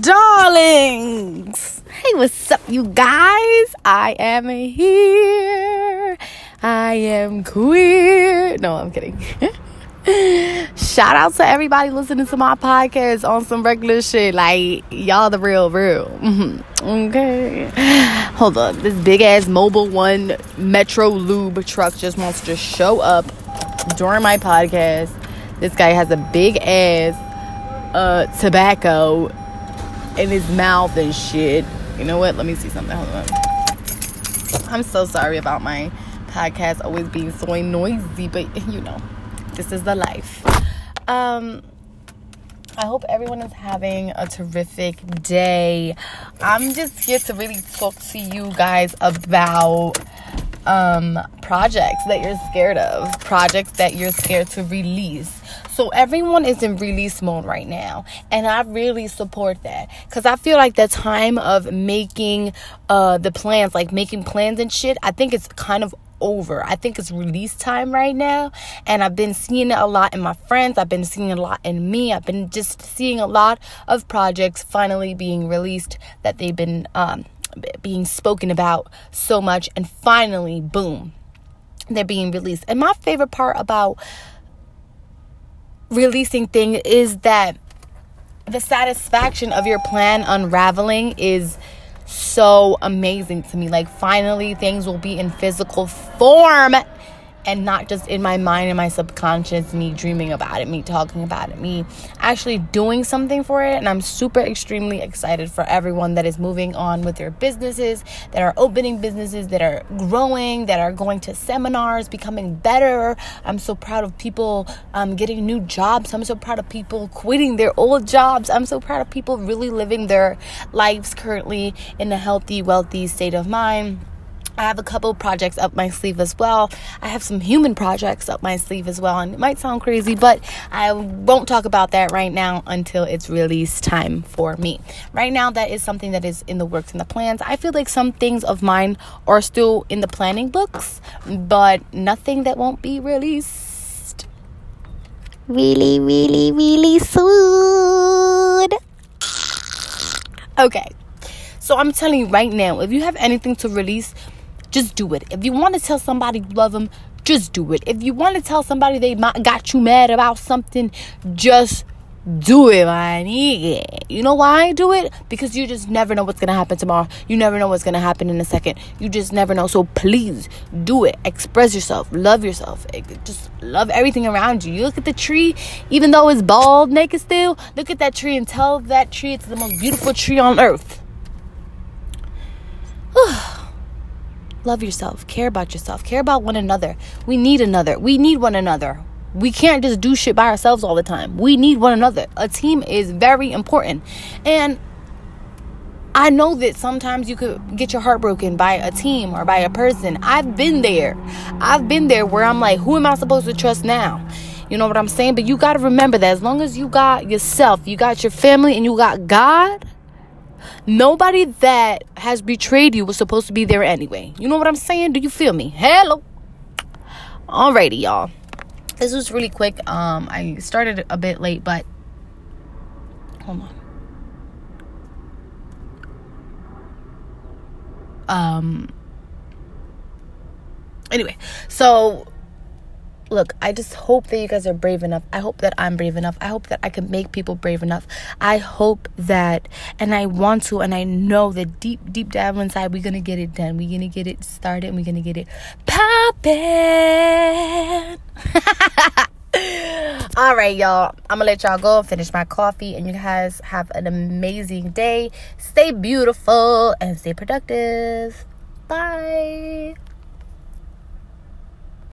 darlings. Hey, what's up, you guys? I am here. I am queer. No, I'm kidding. Shout out to everybody listening to my podcast on some regular shit. Like, y'all the real, real. okay. Hold up. This big ass mobile One Metro Lube truck just wants to show up during my podcast. This guy has a big ass uh, tobacco in his mouth and shit. You know what? Let me see something. Hold on. I'm so sorry about my podcast always being so noisy, but you know, this is the life. Um, I hope everyone is having a terrific day. I'm just here to really talk to you guys about um, projects that you're scared of, projects that you're scared to release. So everyone is in release mode right now, and I really support that because I feel like the time of making uh, the plans, like making plans and shit, I think it's kind of over. I think it's release time right now. And I've been seeing it a lot in my friends. I've been seeing a lot in me. I've been just seeing a lot of projects finally being released that they've been um, being spoken about so much. And finally, boom, they're being released. And my favorite part about releasing thing is that the satisfaction of your plan unraveling is so amazing to me. Like, finally, things will be in physical form and not just in my mind and my subconscious, me dreaming about it, me talking about it, me actually doing something for it. And I'm super extremely excited for everyone that is moving on with their businesses, that are opening businesses, that are growing, that are going to seminars, becoming better. I'm so proud of people um, getting new jobs. I'm so proud of people quitting their old jobs. I'm so proud of people really living their lives currently in a healthy, wealthy state of mind. I have a couple projects up my sleeve as well. I have some human projects up my sleeve as well. And it might sound crazy, but I won't talk about that right now until it's release time for me. Right now, that is something that is in the works and the plans. I feel like some things of mine are still in the planning books, but nothing that won't be released really, really, really soon. Okay. So I'm telling you right now, if you have anything to release, just do it. If you want to tell somebody you love them, just do it. If you want to tell somebody they got you mad about something, just do it, nigga. You know why I do it? Because you just never know what's gonna happen tomorrow. You never know what's gonna happen in a second. You just never know. So please do it. Express yourself. Love yourself. Just love everything around you. You look at the tree, even though it's bald, naked still. Look at that tree and tell that tree it's the most beautiful tree on earth. Love yourself, care about yourself, care about one another. We need another. We need one another. We can't just do shit by ourselves all the time. We need one another. A team is very important. And I know that sometimes you could get your heart broken by a team or by a person. I've been there. I've been there where I'm like, who am I supposed to trust now? You know what I'm saying? But you got to remember that as long as you got yourself, you got your family, and you got God, Nobody that has betrayed you was supposed to be there anyway. You know what I'm saying? Do you feel me? Hello. Alrighty, y'all. This was really quick. Um, I started a bit late, but hold on. Um. Anyway, so look, I just hope that you guys are brave enough. I hope that I'm brave enough. I hope that I can make people brave enough. I hope that, and I want to, and I know that deep, deep down inside, we're gonna get it done. We're gonna get it started, and we're gonna get it popping. All right, y'all. I'm gonna let y'all go and finish my coffee, and you guys have an amazing day. Stay beautiful and stay productive. Bye.